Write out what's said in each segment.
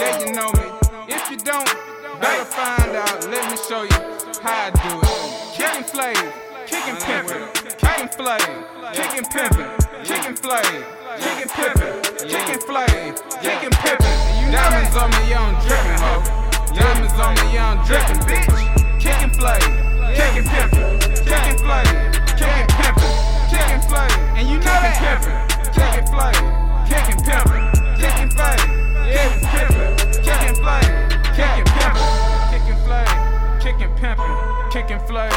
Yeah, you know me. If you don't, better find out. Let me show you how I do it. Kickin' flave, kickin' pimpin', kickin' flave, kickin' pimpin', kickin' flave, kickin' pimpin', kickin' flave, kickin' pimpin'. Diamonds on me, I'm drippin', ho. Diamonds on me, I'm drippin', bitch. Kickin' flave, kickin' pimpin', kickin' pimpin', kicking flave,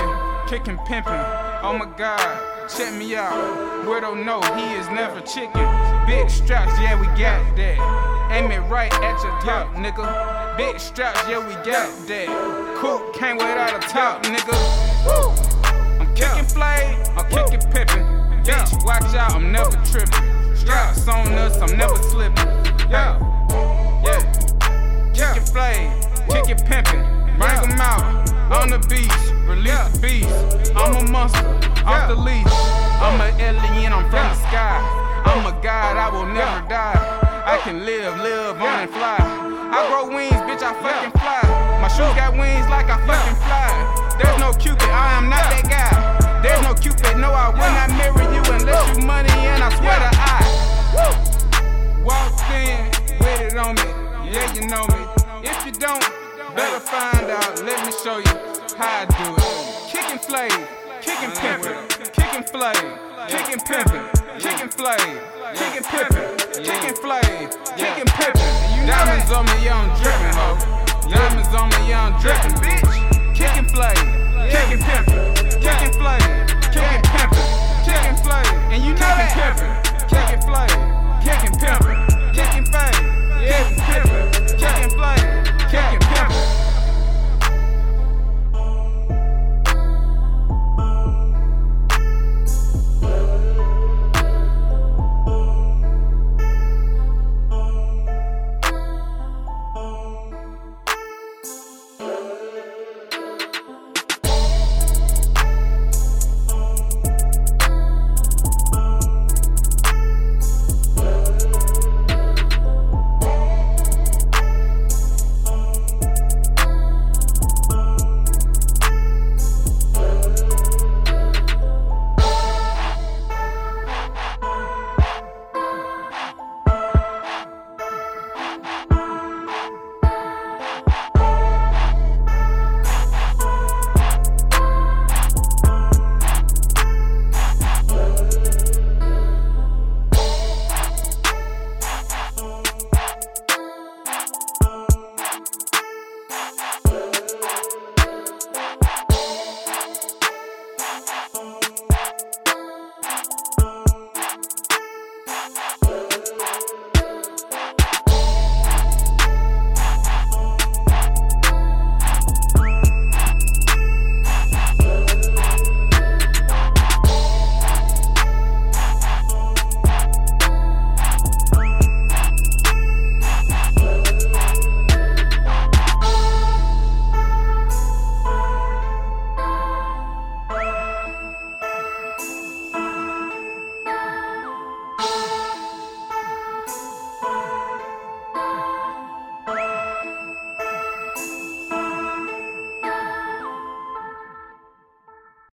kickin' pimpin'. Oh my God, check me out. Weirdo, no, he is never chicken. Big straps, yeah, we got that. Aim it right at your top, nigga. Big straps, yeah, we got that. Coupe came without a top, nigga. I'm kicking flame, I'm kicking pimpin'. Bitch, watch out, I'm never trippin'. Straps on us, I'm never slippin'. Yeah, yeah. Kicking flame, kicking pimpin'. 'Em out on the beach, release the beast. I'm a monster, off the leash. I'm an alien, I'm from the sky. I'm a god, I will never die. I can live, live on and fly. I grow wings, bitch, I fucking fly. My shoes got wings like I fucking fly. There's no Cupid, I am not that guy. There's no Cupid, no, I will not marry you unless you money and I swear to I. Walked in with it on me, yeah, you know me. If you don't, better find out. Let me show you how I do it. Kicking flave, kicking pimpin', kicking flave, kicking pimpin', kicking flave, kicking pimpin', kicking flave, kicking pimpin'. Diamonds on me, I'm drippin', ho. Diamonds on me, I'm drippin', bitch. Kicking flave, kicking pimpin',